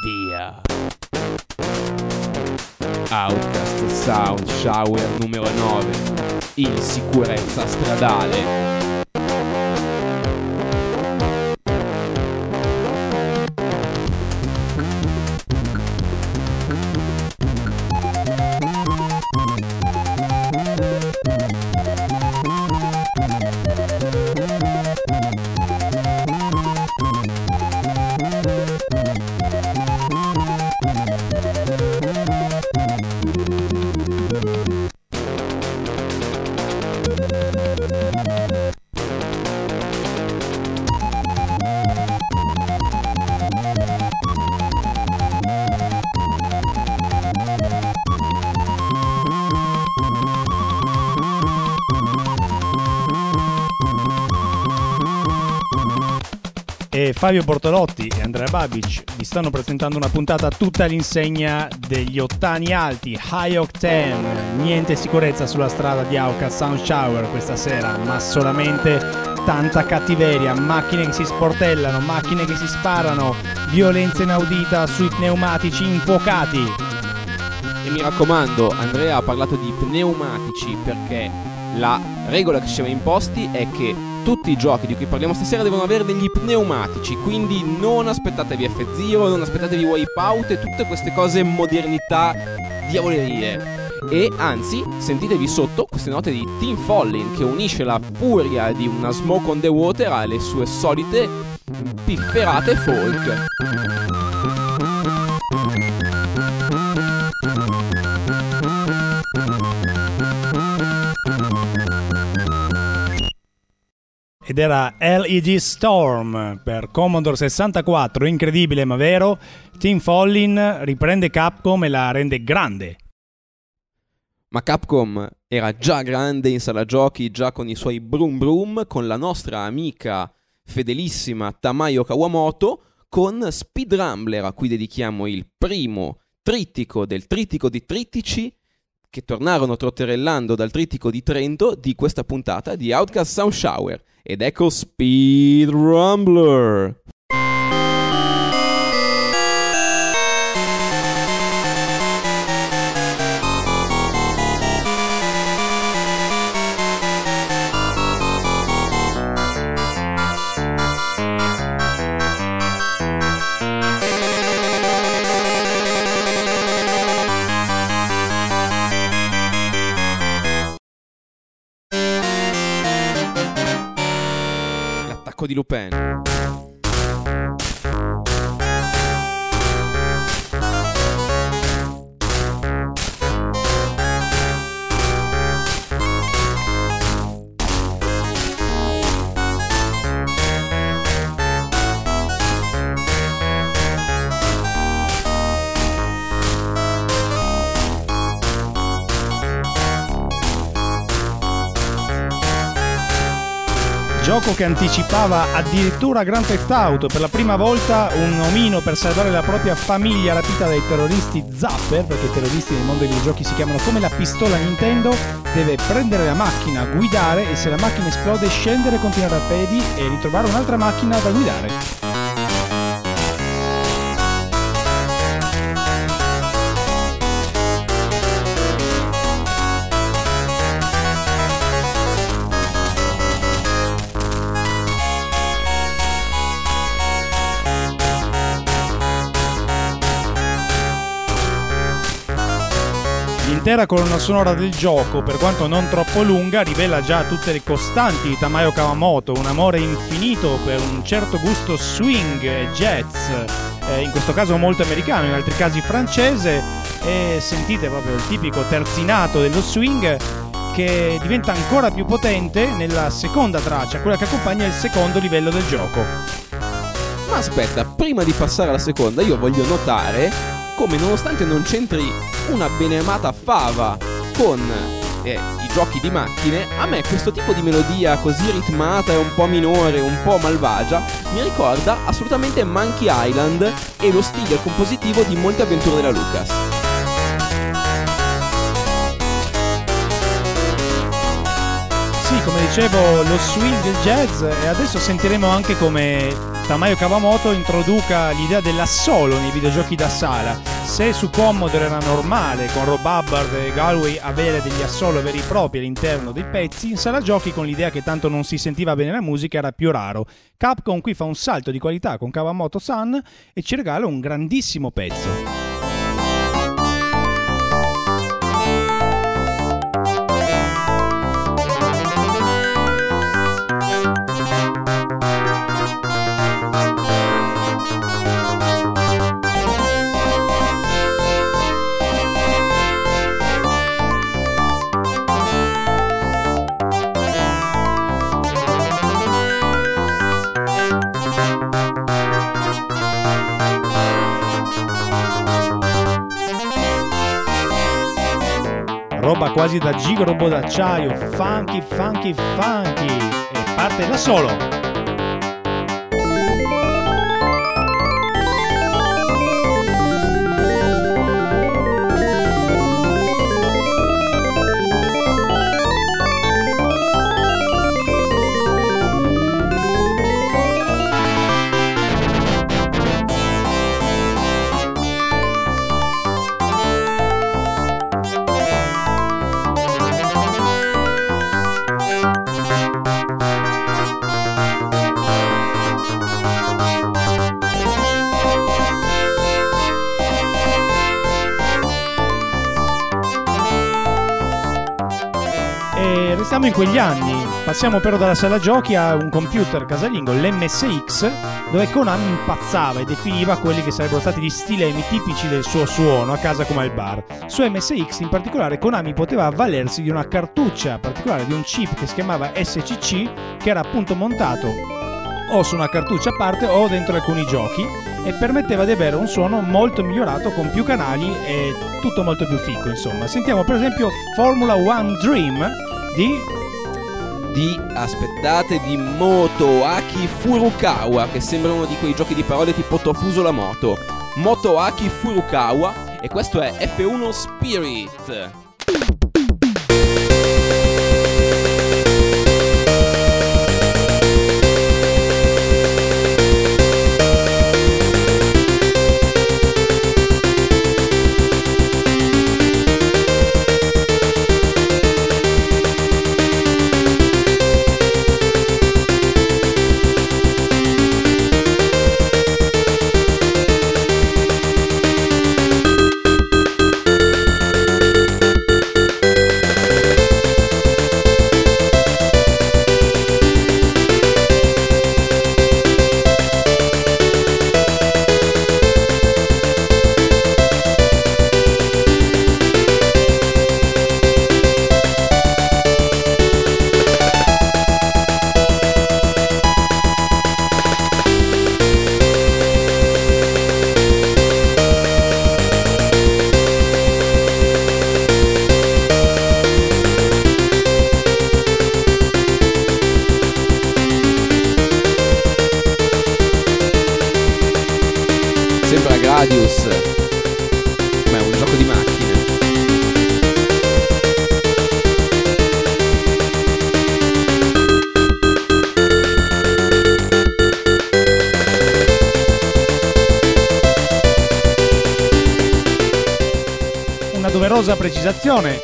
Via. Outcast Sound Shower numero 9. In sicurezza stradale. Fabio Bortolotti e Andrea Babic vi stanno presentando una puntata tutta all'insegna degli ottani alti, high octane, niente sicurezza sulla strada di Auca Sound Shower questa sera, ma solamente tanta cattiveria, macchine che si sportellano, macchine che si sparano, violenza inaudita sui pneumatici infuocati. E mi raccomando, Andrea ha parlato di pneumatici perché la regola che ci siamo imposti è che tutti i giochi di cui parliamo stasera devono avere degli pneumatici, quindi non aspettatevi F0, non aspettatevi Wipeout e tutte queste cose modernità diavolerie. E anzi, sentitevi sotto queste note di Tim Follin che unisce la furia di una Smoke on the Water alle sue solite pifferate folk. Ed era LEG Storm per Commodore 64, incredibile ma vero. Tim Follin riprende Capcom e la rende grande. Ma Capcom era già grande in sala giochi, già con i suoi Broom Broom, con la nostra amica fedelissima Tamayo Kawamoto, con Speed Rambler, a cui dedichiamo il primo trittico del trittico di trittici che tornarono trotterellando dal trittico di Trento di questa puntata di Outcast Sound Shower. Ed ecco Speed Rumbler. Di Lupin. Gioco che anticipava addirittura Grand Theft Auto, per la prima volta un omino per salvare la propria famiglia rapita dai terroristi Zapper, perché i terroristi nel mondo dei videogiochi si chiamano come la pistola Nintendo, deve prendere la macchina, guidare e se la macchina esplode scendere, continuare a piedi e ritrovare un'altra macchina da guidare. L'intera colonna sonora del gioco, per quanto non troppo lunga, rivela già tutte le costanti di Tamayo Kawamoto, un amore infinito per un certo gusto swing e jazz, eh, in questo caso molto americano, in altri casi francese, e sentite proprio il tipico terzinato dello swing che diventa ancora più potente nella seconda traccia, quella che accompagna il secondo livello del gioco. Ma aspetta, prima di passare alla seconda, io voglio notare come nonostante non c'entri una beneamata fava con eh, i giochi di macchine, a me questo tipo di melodia così ritmata e un po' minore, un po' malvagia, mi ricorda assolutamente Monkey Island e lo stile compositivo di molte avventure della Lucas. Dicevo lo swing del jazz e adesso sentiremo anche come Tamayo Kawamoto introduca l'idea dell'assolo nei videogiochi da sala. Se su Commodore era normale con Rob Hubbard e Galway avere degli assolo veri e propri all'interno dei pezzi, in sala giochi con l'idea che tanto non si sentiva bene la musica era più raro. Capcom qui fa un salto di qualità con Kawamoto Sun e ci regala un grandissimo pezzo. Roba quasi da gigrobo d'acciaio, funky, funky, funky, e parte da solo. Siamo in quegli anni, passiamo però dalla sala giochi a un computer casalingo, l'MSX, dove Konami impazzava e definiva quelli che sarebbero stati gli stilemi tipici del suo suono a casa come al bar. Su MSX in particolare Konami poteva avvalersi di una cartuccia particolare, di un chip che si chiamava SCC, che era appunto montato o su una cartuccia a parte o dentro alcuni giochi e permetteva di avere un suono molto migliorato con più canali e tutto molto più fico insomma. Sentiamo per esempio Formula One Dream di? Di aspettate di Motoaki Furukawa che sembra uno di quei giochi di parole tipo Tofuso la moto. Motoaki Furukawa e questo è F1 Spirit precisazione.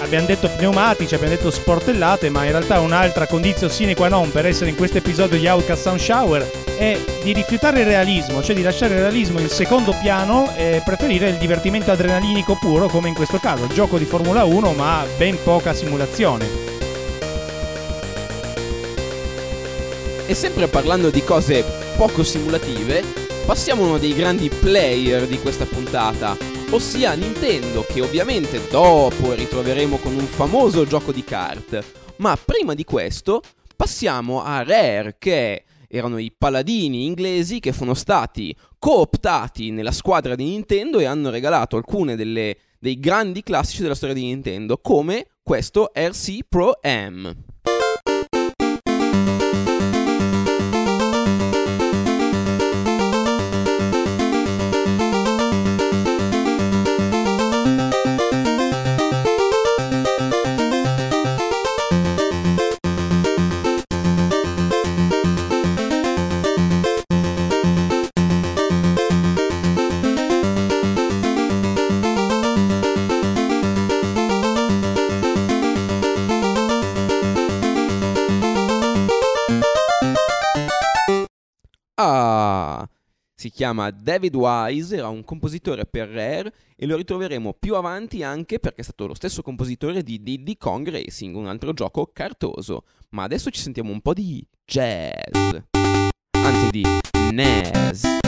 Abbiamo detto pneumatici, abbiamo detto sportellate, ma in realtà un'altra condizione sine qua non per essere in questo episodio di Outcast Sound Shower è di rifiutare il realismo, cioè di lasciare il realismo in secondo piano e preferire il divertimento adrenalinico puro, come in questo caso, gioco di Formula 1 ma ben poca simulazione. E sempre parlando di cose poco simulative, passiamo a uno dei grandi player di questa puntata, ossia Nintendo, che ovviamente dopo ritroveremo con un famoso gioco di carte. Ma prima di questo passiamo a Rare, che erano i paladini inglesi che sono stati cooptati nella squadra di Nintendo e hanno regalato alcune delle, dei grandi classici della storia di Nintendo, come questo RC Pro M. chiama David Wise, era un compositore per Rare e lo ritroveremo più avanti anche perché è stato lo stesso compositore di Diddy Kong Racing, un altro gioco cartoso. Ma adesso ci sentiamo un po' di jazz, anzi di NES.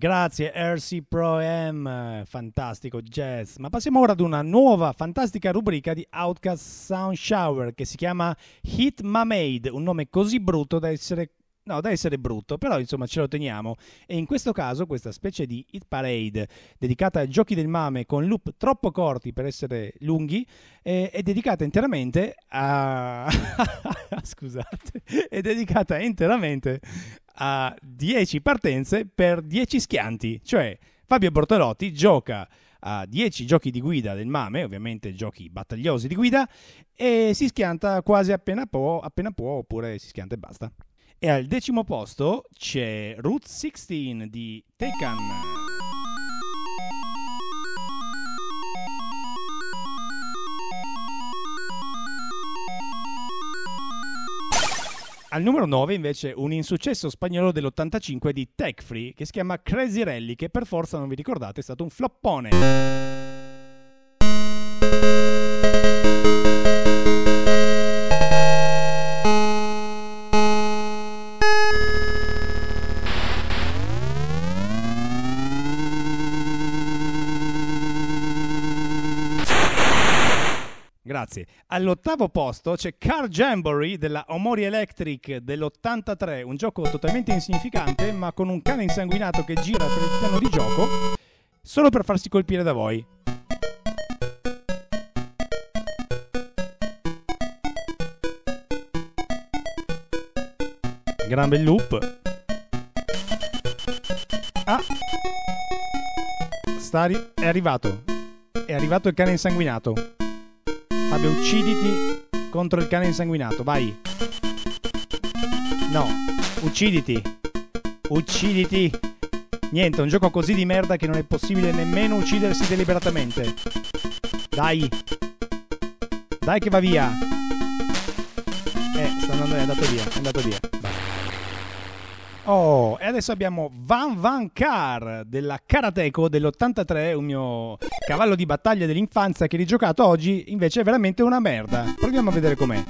Grazie RC Pro M, fantastico jazz. Ma passiamo ora ad una nuova fantastica rubrica di Outcast Sound Shower che si chiama Hit Mamade, un nome così brutto da essere No, da essere brutto, però insomma ce lo teniamo. E in questo caso questa specie di hit parade dedicata ai giochi del mame con loop troppo corti per essere lunghi è, è dedicata interamente a... Scusate, è dedicata interamente a 10 partenze per 10 schianti. Cioè Fabio Bortolotti gioca a 10 giochi di guida del MAME, ovviamente giochi battagliosi di guida, e si schianta quasi appena può, appena può oppure si schianta e basta. E al decimo posto c'è Route 16 di Tekan. Al numero 9 invece un insuccesso spagnolo dell'85 di Tech Free che si chiama Crazy Rally che per forza non vi ricordate è stato un floppone. Grazie. All'ottavo posto c'è Car Jamboree della Omori Electric dell'83, un gioco totalmente insignificante ma con un cane insanguinato che gira per il piano di gioco solo per farsi colpire da voi. Gran bel loop. Ah! Sta è arrivato. È arrivato il cane insanguinato. Fabio, ucciditi contro il cane insanguinato, vai. No, ucciditi. Ucciditi. Niente, è un gioco così di merda che non è possibile nemmeno uccidersi deliberatamente. Dai. Dai che va via. Eh, sta andando, è andato via, è andato via. Oh, e adesso abbiamo Van Van Car della Karateko dell'83, un mio cavallo di battaglia dell'infanzia che rigiocato oggi, invece è veramente una merda. Proviamo a vedere com'è.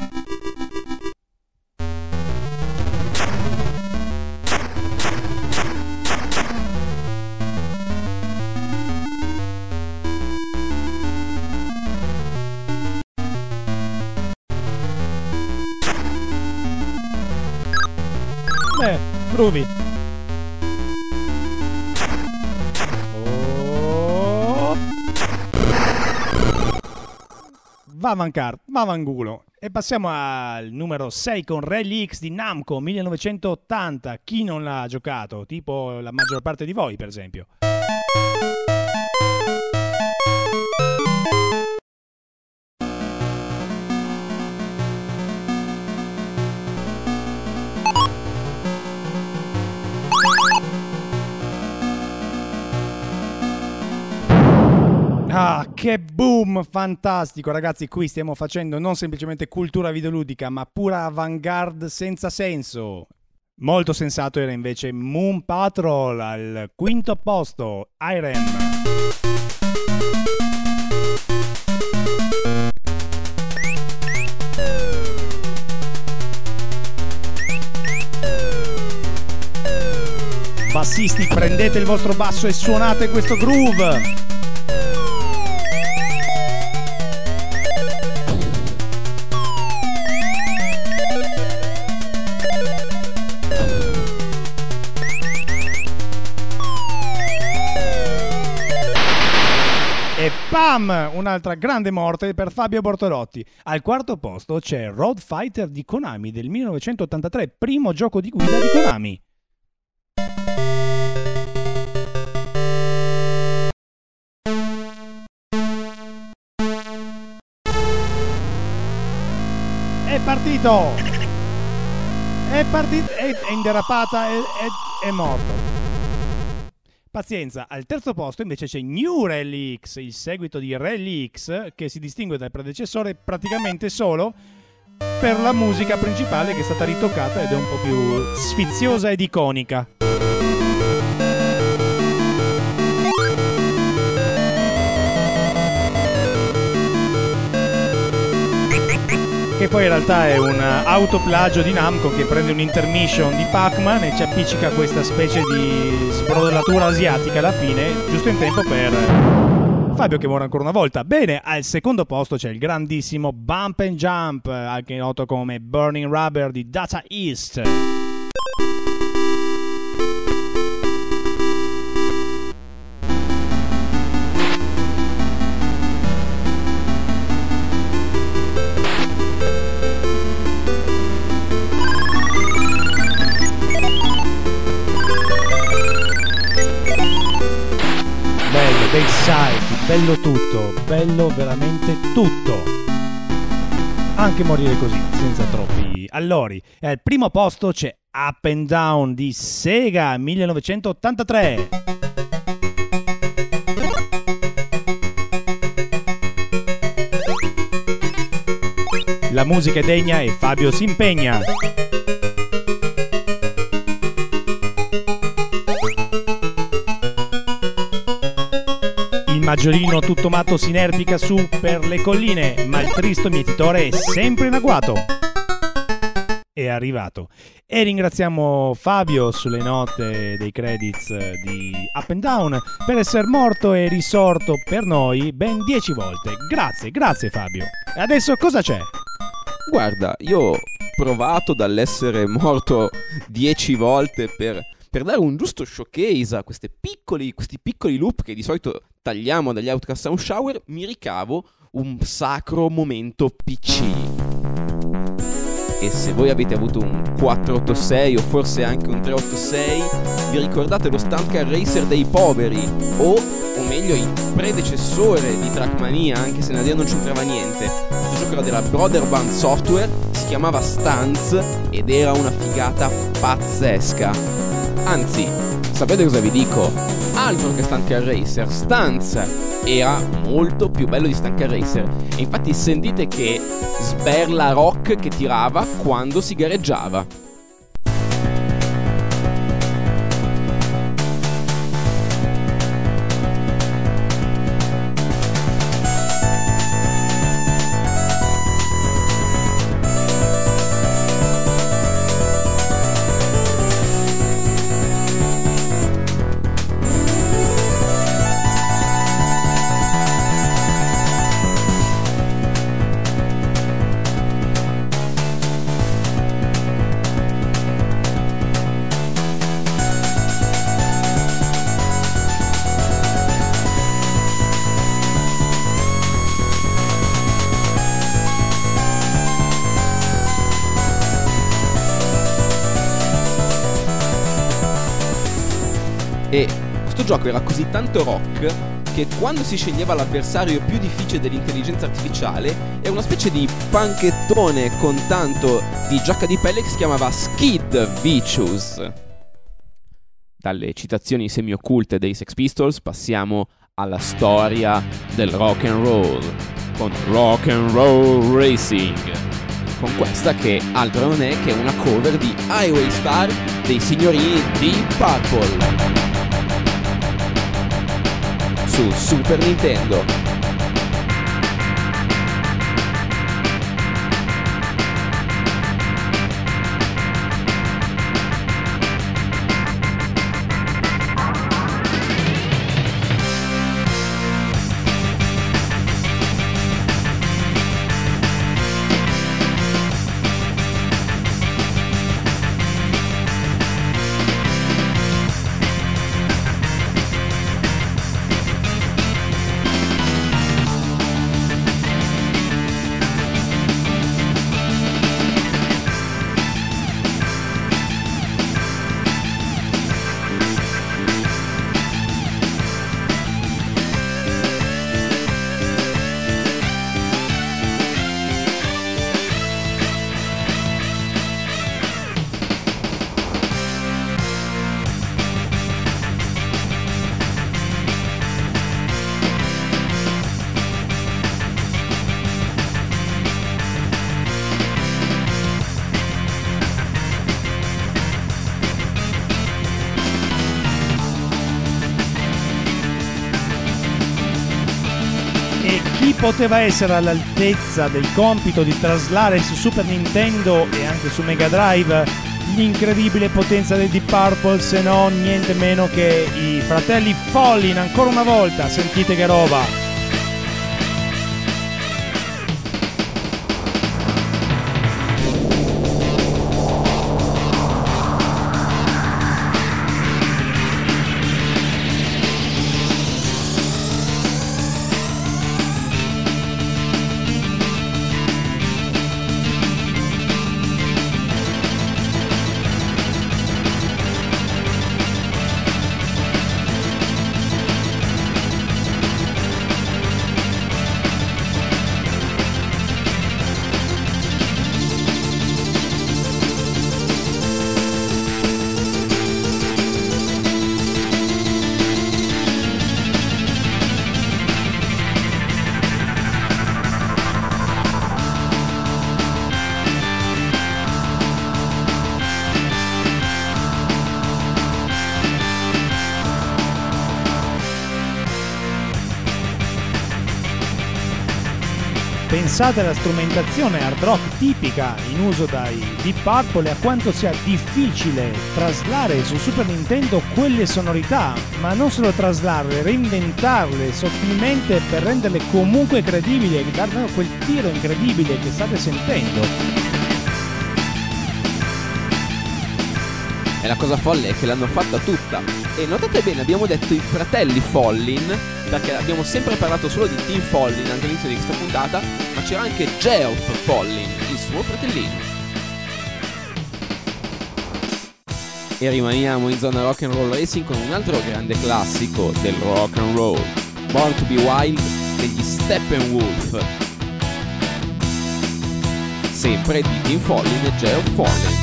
Groovy. Oh. Va mancare, va vangulo. E passiamo al numero 6 con Rally X di Namco 1980. Chi non l'ha giocato? Tipo la maggior parte di voi, per esempio. Ah, che boom fantastico, ragazzi! Qui stiamo facendo non semplicemente cultura videoludica, ma pura avant-garde senza senso. Molto sensato era invece Moon Patrol al quinto posto, Irem. Bassisti, prendete il vostro basso e suonate questo groove. Un'altra grande morte per Fabio Bortolotti. Al quarto posto c'è Road Fighter di Konami del 1983, primo gioco di guida di Konami. È partito! È partito, è, è inderapata, è, è, è morto. Pazienza, al terzo posto invece c'è New Rally X, il seguito di Rally X, che si distingue dal predecessore praticamente solo per la musica principale che è stata ritoccata ed è un po' più sfiziosa ed iconica. Che poi in realtà è un autoplagio di Namco che prende un intermission di Pac-Man e ci appiccica questa specie di sbrodellatura asiatica alla fine, giusto in tempo per Fabio che muore ancora una volta. Bene, al secondo posto c'è il grandissimo Bump and Jump, anche noto come Burning Rubber di Data East. Bello tutto, bello veramente tutto. Anche morire così, senza troppi allori. E al primo posto c'è Up and Down di Sega 1983. La musica è degna e Fabio si impegna. Maggiolino tutto matto si inerpica su per le colline, ma il tristo mietitore è sempre in agguato. È arrivato. E ringraziamo Fabio sulle note dei credits di Up and Down per essere morto e risorto per noi ben dieci volte. Grazie, grazie Fabio. E adesso cosa c'è? Guarda, io ho provato dall'essere morto dieci volte per per dare un giusto showcase a piccoli, questi piccoli loop che di solito tagliamo dagli Outcast Sound Shower, mi ricavo un sacro momento PC. E se voi avete avuto un 486 o forse anche un 386, vi ricordate lo Stunt Racer dei poveri o, o meglio, il predecessore di Trackmania, anche se Nadia non c'entrava niente. Questo gioco era della Brother Band Software, si chiamava Stunts ed era una figata pazzesca. Anzi, sapete cosa vi dico? Altro che Stunt Car Racer, Stunts era molto più bello di Stunt Car Racer. E infatti sentite che sberla rock che tirava quando si gareggiava. Gioco era così tanto rock che quando si sceglieva l'avversario più difficile dell'intelligenza artificiale è una specie di panchettone con tanto di giacca di pelle che si chiamava Skid Vicious. Dalle citazioni semi-occulte dei Sex Pistols passiamo alla storia del rock and roll con Rock and Roll Racing con questa che altro non è che una cover di Highway Star dei signorini di Purple su Super Nintendo. Poteva essere all'altezza del compito di traslare su Super Nintendo e anche su Mega Drive l'incredibile potenza dei Deep Purple se no niente meno che i fratelli Follin ancora una volta, sentite che roba! Pensate alla strumentazione hard rock tipica in uso dai Deep Purple e a quanto sia difficile traslare su Super Nintendo quelle sonorità, ma non solo traslarle, reinventarle sottilmente per renderle comunque credibili e darle quel tiro incredibile che state sentendo. E la cosa folle è che l'hanno fatta tutta. E notate bene, abbiamo detto i fratelli Follin, perché abbiamo sempre parlato solo di Team Follin anche all'inizio di questa puntata, ma c'era anche Geoff Follin, il suo fratellino. E rimaniamo in zona rock and roll racing con un altro grande classico del rock and roll, Born to be Wild degli Steppenwolf. Sempre di Team Follin e Geoff Follin.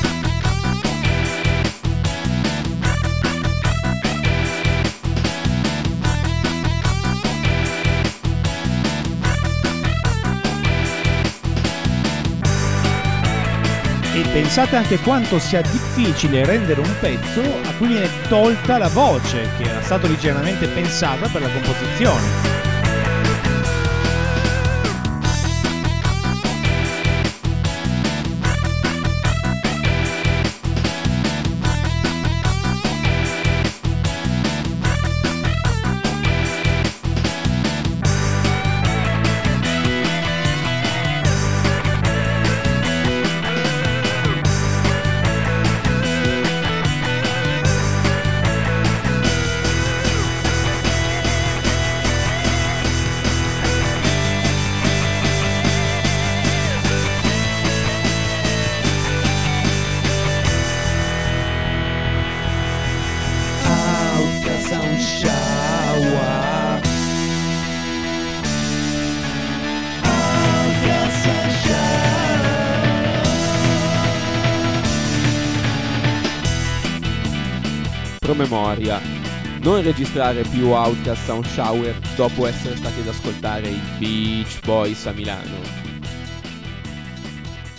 Pensate anche quanto sia difficile rendere un pezzo a cui viene tolta la voce, che era stata originariamente pensata per la composizione. Promemoria non registrare più Outcast Sound Shower dopo essere stati ad ascoltare i Beach Boys a Milano.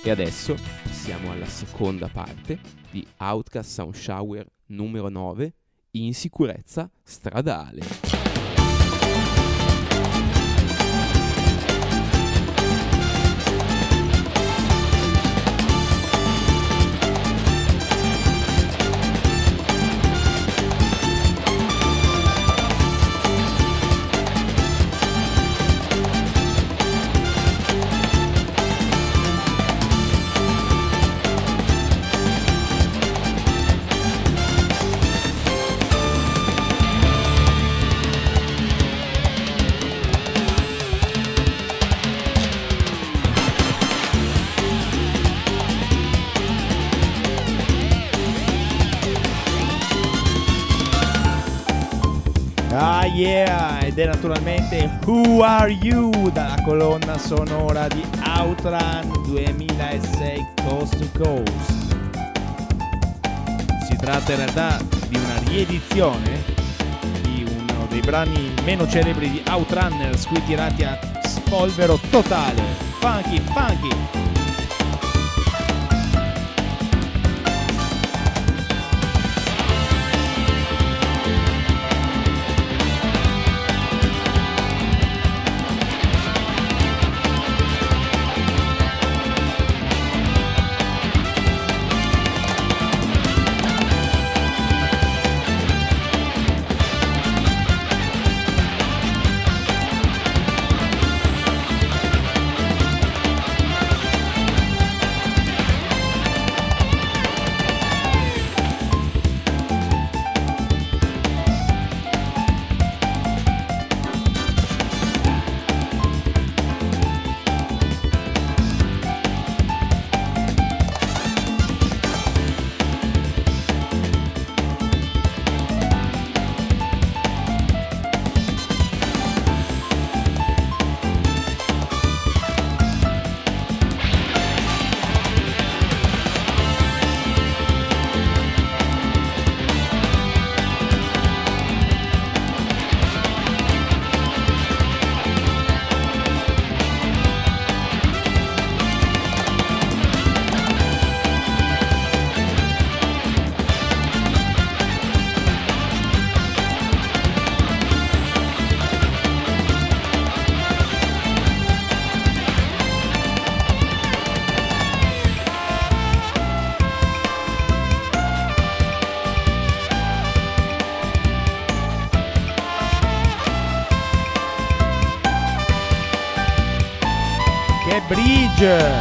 E adesso passiamo alla seconda parte di Outcast Sound Shower numero 9, in sicurezza stradale. Ed è naturalmente Who Are You dalla colonna sonora di Outrun 2006 Coast to Coast. Si tratta in realtà di una riedizione di uno dei brani meno celebri di Outrunners, qui tirati a spolvero totale. Funky, funky! Ranger.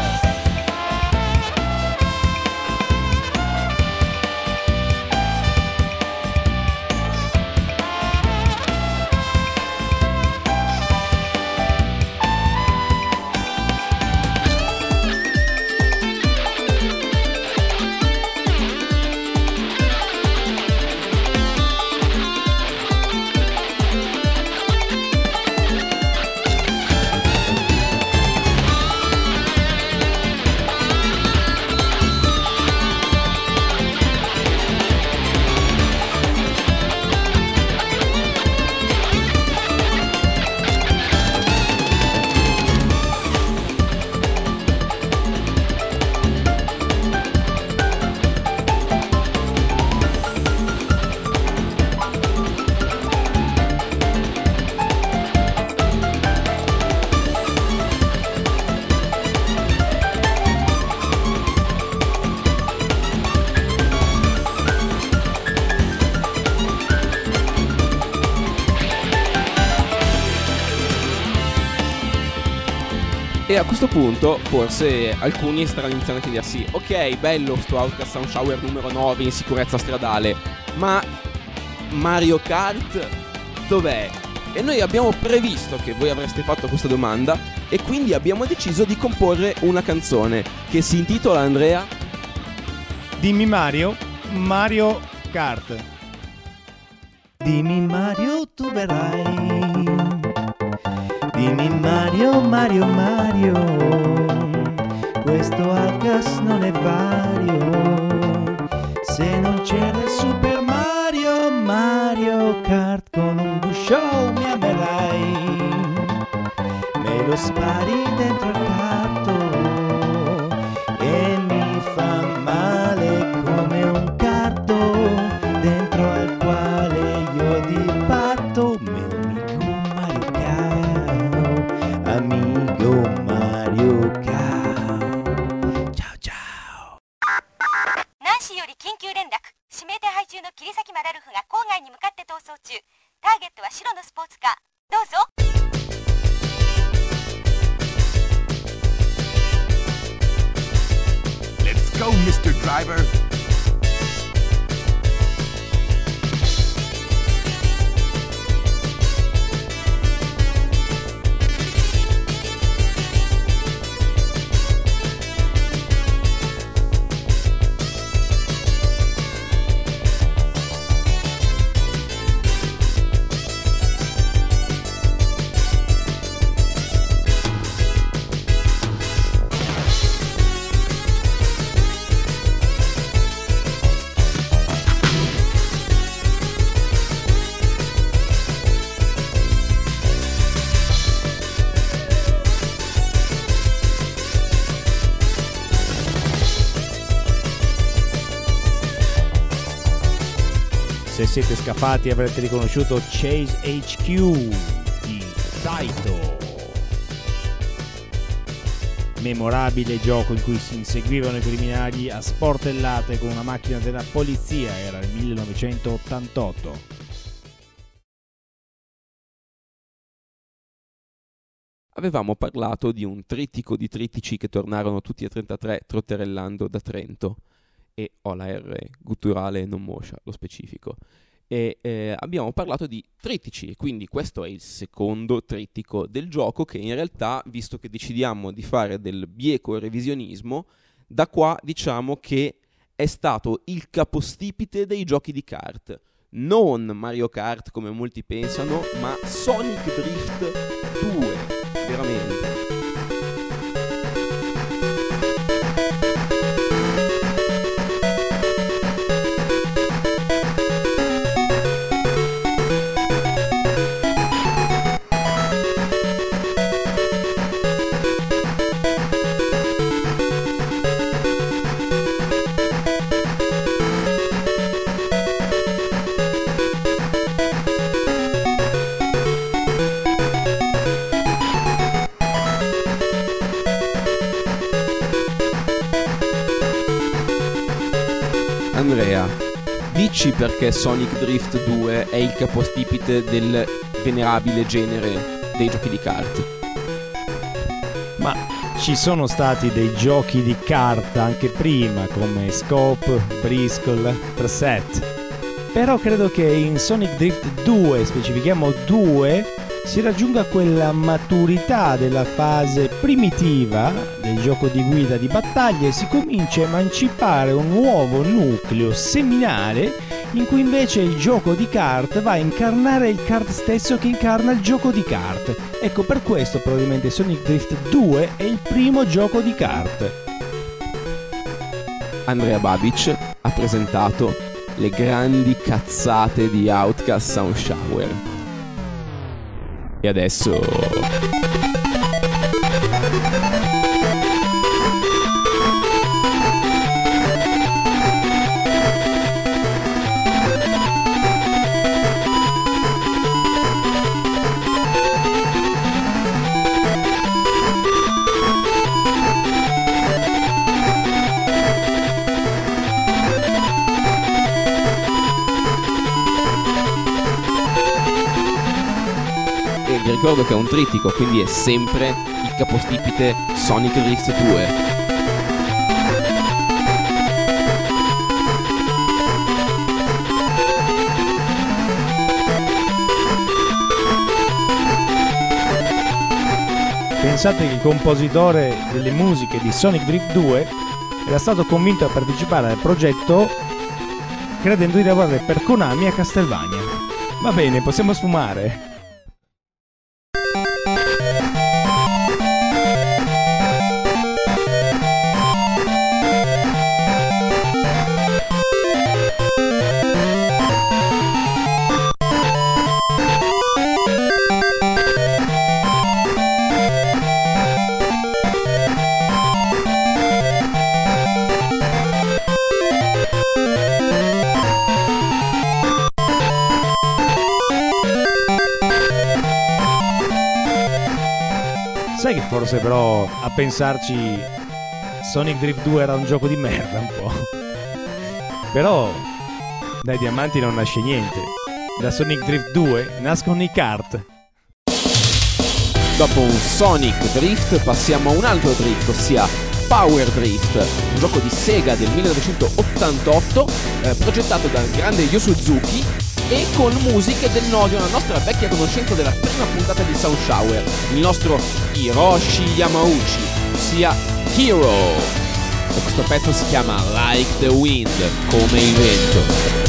Punto forse alcuni staranno iniziando a chiedersi ok bello sto Outcast Sound Shower numero 9 in sicurezza stradale ma Mario Kart dov'è? E noi abbiamo previsto che voi avreste fatto questa domanda e quindi abbiamo deciso di comporre una canzone che si intitola Andrea Dimmi Mario, Mario Kart. Dimmi Mario Mario Kart con un guscio mi amerai. Me lo spari dentro il carto siete scappati avrete riconosciuto Chase HQ di Saito. Memorabile gioco in cui si inseguivano i criminali a sportellate con una macchina della polizia, era il 1988. avevamo parlato di un trittico di trittici che tornarono tutti e 33 trotterellando da Trento e ho la R gutturale non moscia, lo specifico. E eh, abbiamo parlato di trittici, quindi questo è il secondo trittico del gioco che in realtà, visto che decidiamo di fare del bieco revisionismo, da qua diciamo che è stato il capostipite dei giochi di kart. Non Mario Kart come molti pensano, ma Sonic Drift 2, veramente. Dici perché Sonic Drift 2 è il capostipite del venerabile genere dei giochi di kart? Ma ci sono stati dei giochi di carta anche prima come Scope, Briscoe, Trasset. Però credo che in Sonic Drift 2, specifichiamo 2, si raggiunga quella maturità della fase primitiva del gioco di guida di battaglia e si comincia a emancipare un nuovo nucleo seminale in cui invece il gioco di kart va a incarnare il kart stesso che incarna il gioco di kart. Ecco per questo probabilmente Sonic Drift 2 è il primo gioco di kart. Andrea Babic ha presentato le grandi cazzate di Outcast Sound Shower. E adesso... Ricordo che è un trittico, quindi è sempre il capostipite Sonic Drift 2. Pensate che il compositore delle musiche di Sonic Drift 2 era stato convinto a partecipare al progetto credendo di lavorare per Konami a Castlevania. Va bene, possiamo sfumare. Forse però a pensarci Sonic Drift 2 era un gioco di merda un po'. Però dai diamanti non nasce niente. Da Sonic Drift 2 nascono i kart. Dopo un Sonic Drift passiamo a un altro drift, ossia Power Drift, un gioco di Sega del 1988 eh, progettato dal grande Yu Suzuki e con musiche del nodo una nostra vecchia conoscenza della prima puntata di Sound Shower, il nostro Hiroshi Yamauchi, ossia Hero. E questo pezzo si chiama Like the Wind, come il vento.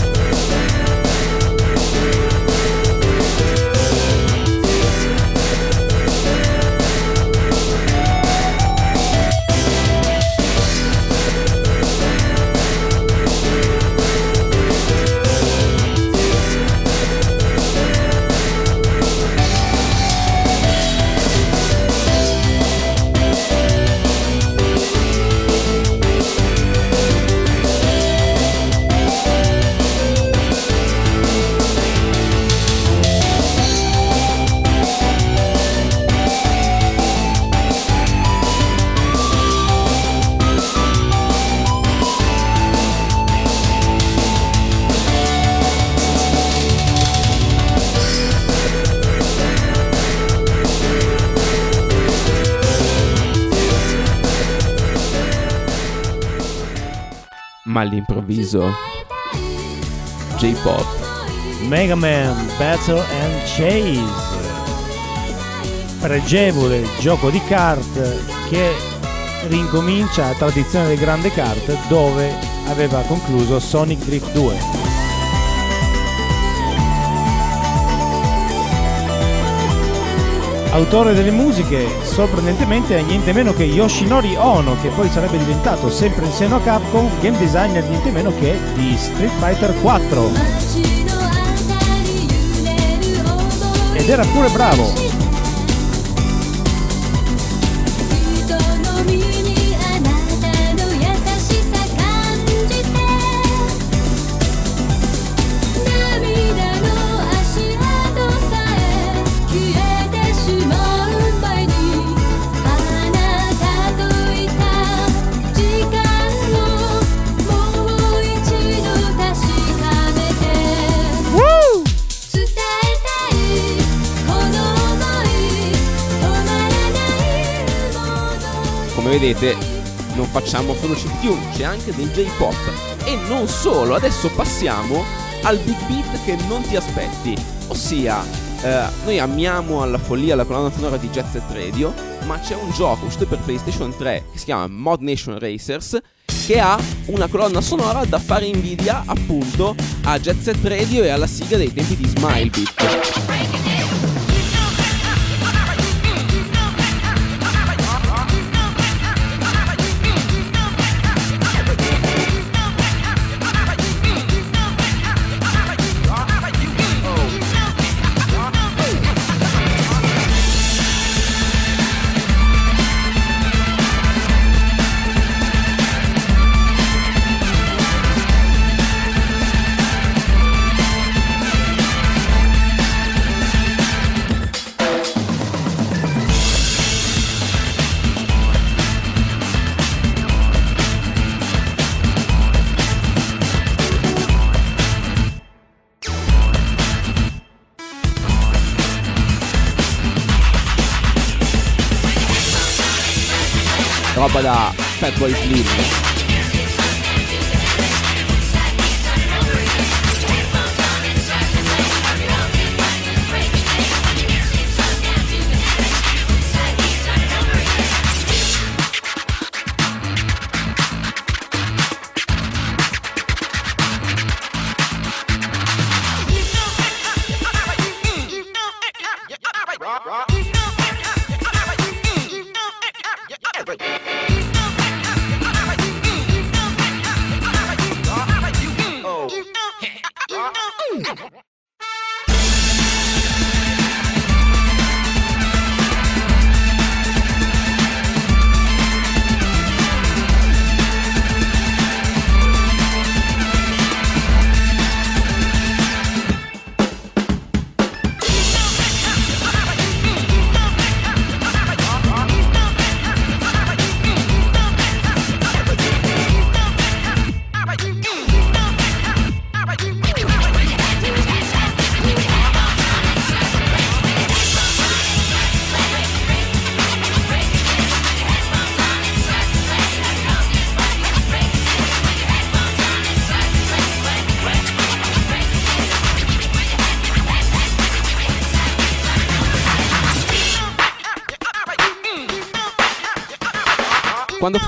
Ma all'improvviso J-pop Mega Man Battle and Chase. Pregevole gioco di kart che rincomincia la tradizione del grande kart dove aveva concluso Sonic Drift 2. Autore delle musiche, sorprendentemente è niente meno che Yoshinori Ono, che poi sarebbe diventato sempre in seno a Capcom game designer niente meno che di Street Fighter 4. Ed era pure bravo. Come vedete non facciamo solo chiptune, c'è anche del J-pop. E non solo, adesso passiamo al big beat che non ti aspetti, ossia eh, noi amiamo alla follia la colonna sonora di Jet Set Radio, ma c'è un gioco uscito per PlayStation 3 che si chiama Mod Nation Racers che ha una colonna sonora da fare invidia appunto a Jet Set Radio e alla sigla dei tempi di Smile Beat. на твой.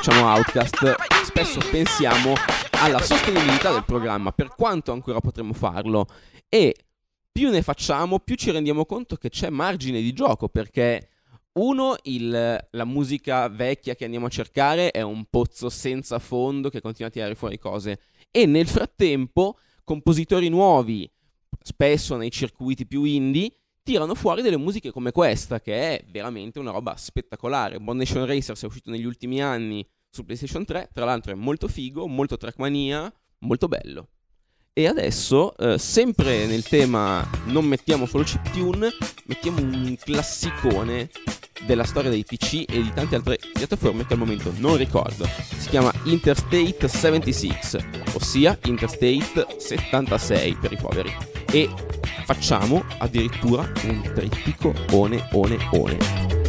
Facciamo Outcast spesso pensiamo alla sostenibilità del programma, per quanto ancora potremo farlo. E più ne facciamo, più ci rendiamo conto che c'è margine di gioco perché uno, il- la musica vecchia che andiamo a cercare è un pozzo senza fondo che continua a tirare fuori cose. E nel frattempo compositori nuovi, spesso nei circuiti più indie, tirano fuori delle musiche come questa, che è veramente una roba spettacolare. Bond Nation Racers è uscito negli ultimi anni su PlayStation 3, tra l'altro è molto figo, molto trackmania, molto bello. E adesso, eh, sempre nel tema non mettiamo solo chiptune, mettiamo un classicone della storia dei PC e di tante altre piattaforme che al momento non ricordo. Si chiama Interstate 76, ossia Interstate 76 per i poveri. E facciamo addirittura un trittico one one one.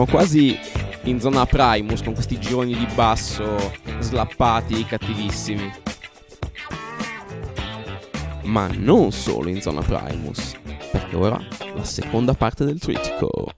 Siamo quasi in zona Primus con questi gironi di basso slappati cattivissimi. Ma non solo in zona Primus, perché ora la seconda parte del trittico.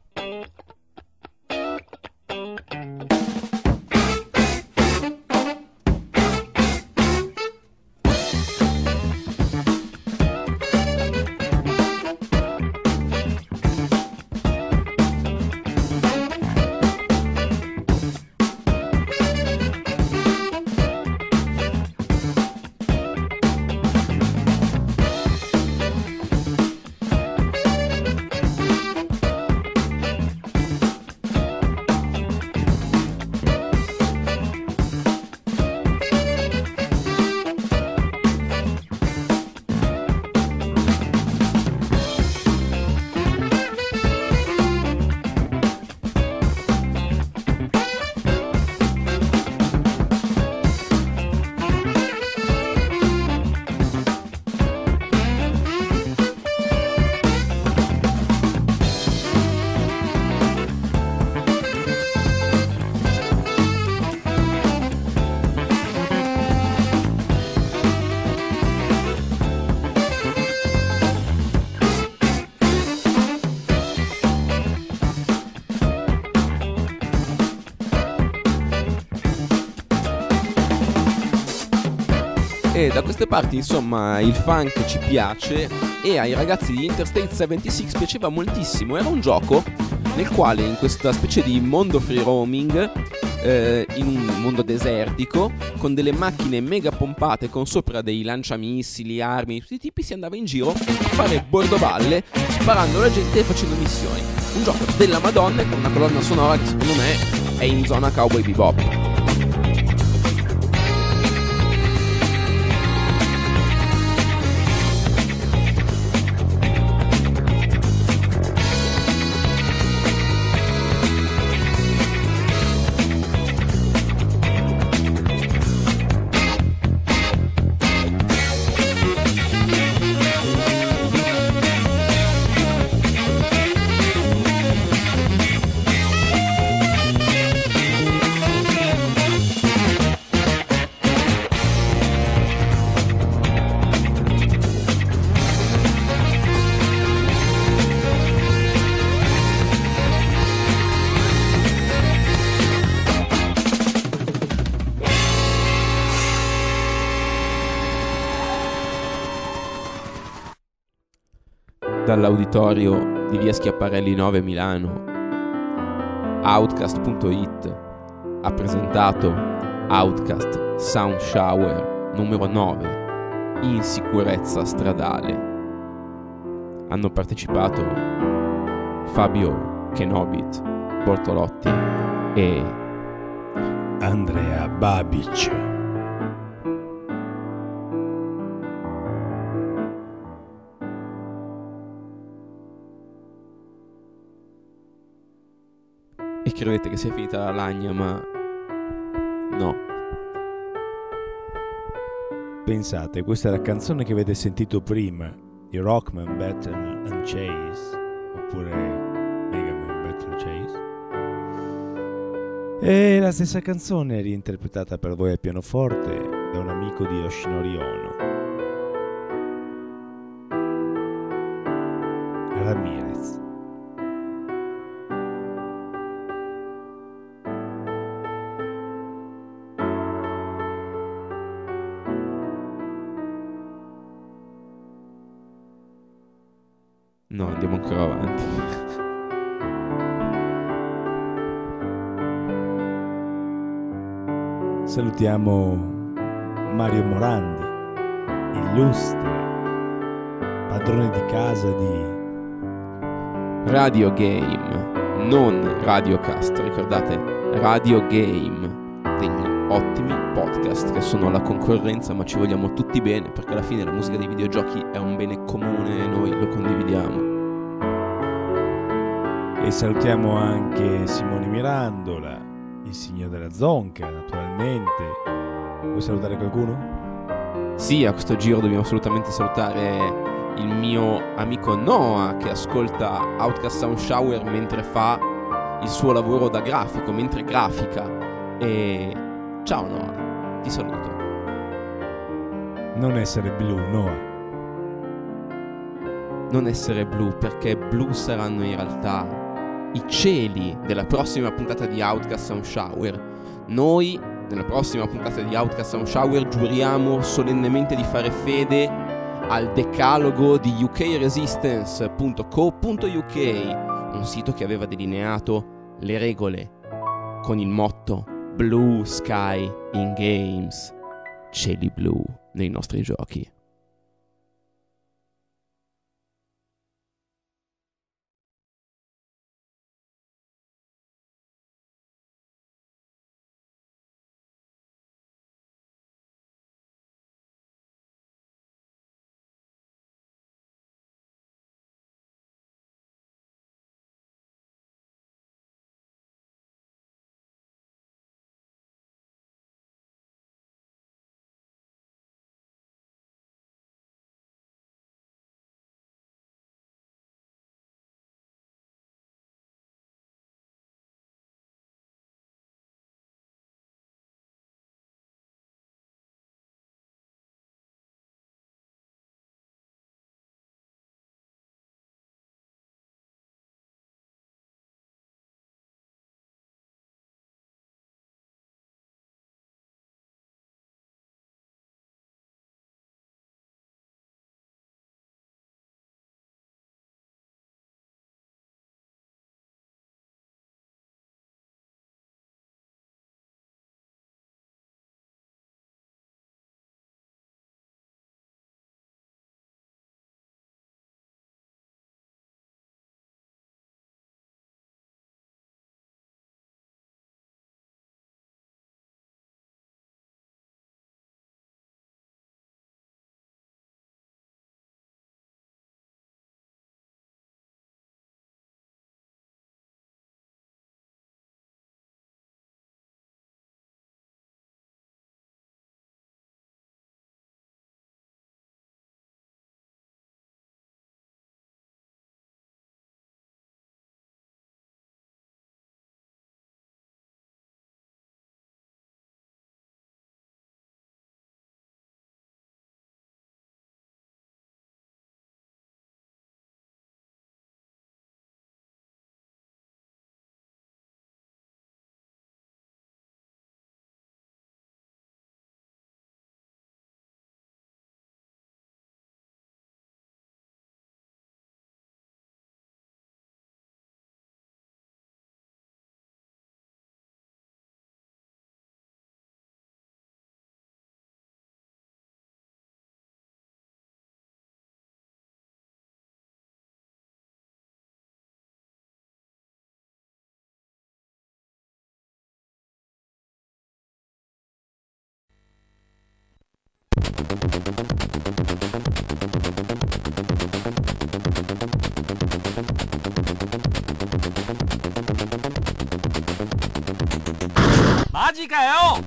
Da queste parti, insomma, il funk ci piace e ai ragazzi di Interstate 76 piaceva moltissimo. Era un gioco nel quale in questa specie di mondo free roaming eh, in un mondo desertico con delle macchine mega pompate con sopra dei lanciamissili, armi, tutti i tipi si andava in giro a fare bordoballe sparando alla gente e facendo missioni. Un gioco della Madonna con una colonna sonora che secondo me è in zona cowboy bebop. Dall'auditorio di via Schiaparelli 9 Milano, Outcast.it ha presentato Outcast Sound Shower numero 9 in sicurezza stradale. Hanno partecipato Fabio Kenobit Bortolotti e Andrea Babic. Credete che sia finita la lagna, ma no. Pensate, questa è la canzone che avete sentito prima di Rockman, Battle and Chase, oppure Megaman Battle Chase. E la stessa canzone è per voi al pianoforte da un amico di Yoshinori Ono. Ramirez. Ancora avanti. Salutiamo Mario Morandi, illustre, padrone di casa di Radio Game, non Radiocast, ricordate, Radio Game, degli ottimi podcast che sono la concorrenza ma ci vogliamo tutti bene perché alla fine la musica dei videogiochi è un bene comune e noi lo condividiamo. E salutiamo anche Simone Mirandola, il signor della Zonca, naturalmente. Vuoi salutare qualcuno? Sì, a questo giro dobbiamo assolutamente salutare il mio amico Noah che ascolta Outcast Sound Shower mentre fa il suo lavoro da grafico, mentre grafica. E ciao Noah, ti saluto. Non essere blu, Noah. Non essere blu perché blu saranno in realtà i cieli della prossima puntata di Outcast Sound Shower. Noi, nella prossima puntata di Outcast Sound Shower, giuriamo solennemente di fare fede al decalogo di ukresistance.co.uk, un sito che aveva delineato le regole con il motto Blue Sky in Games, cieli blu nei nostri giochi. マジかよ！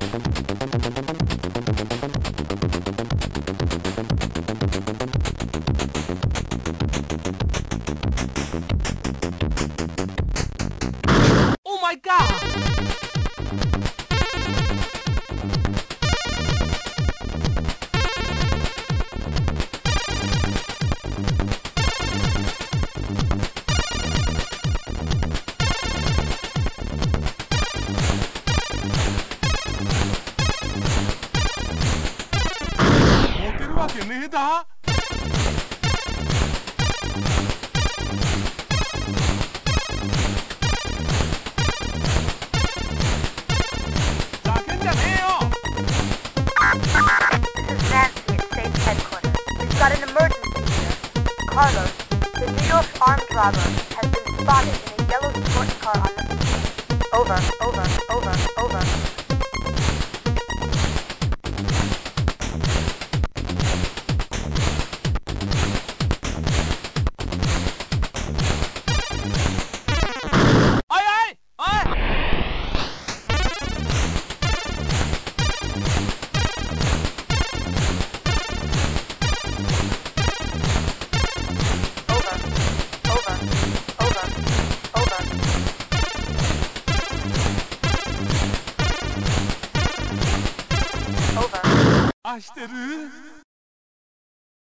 お前か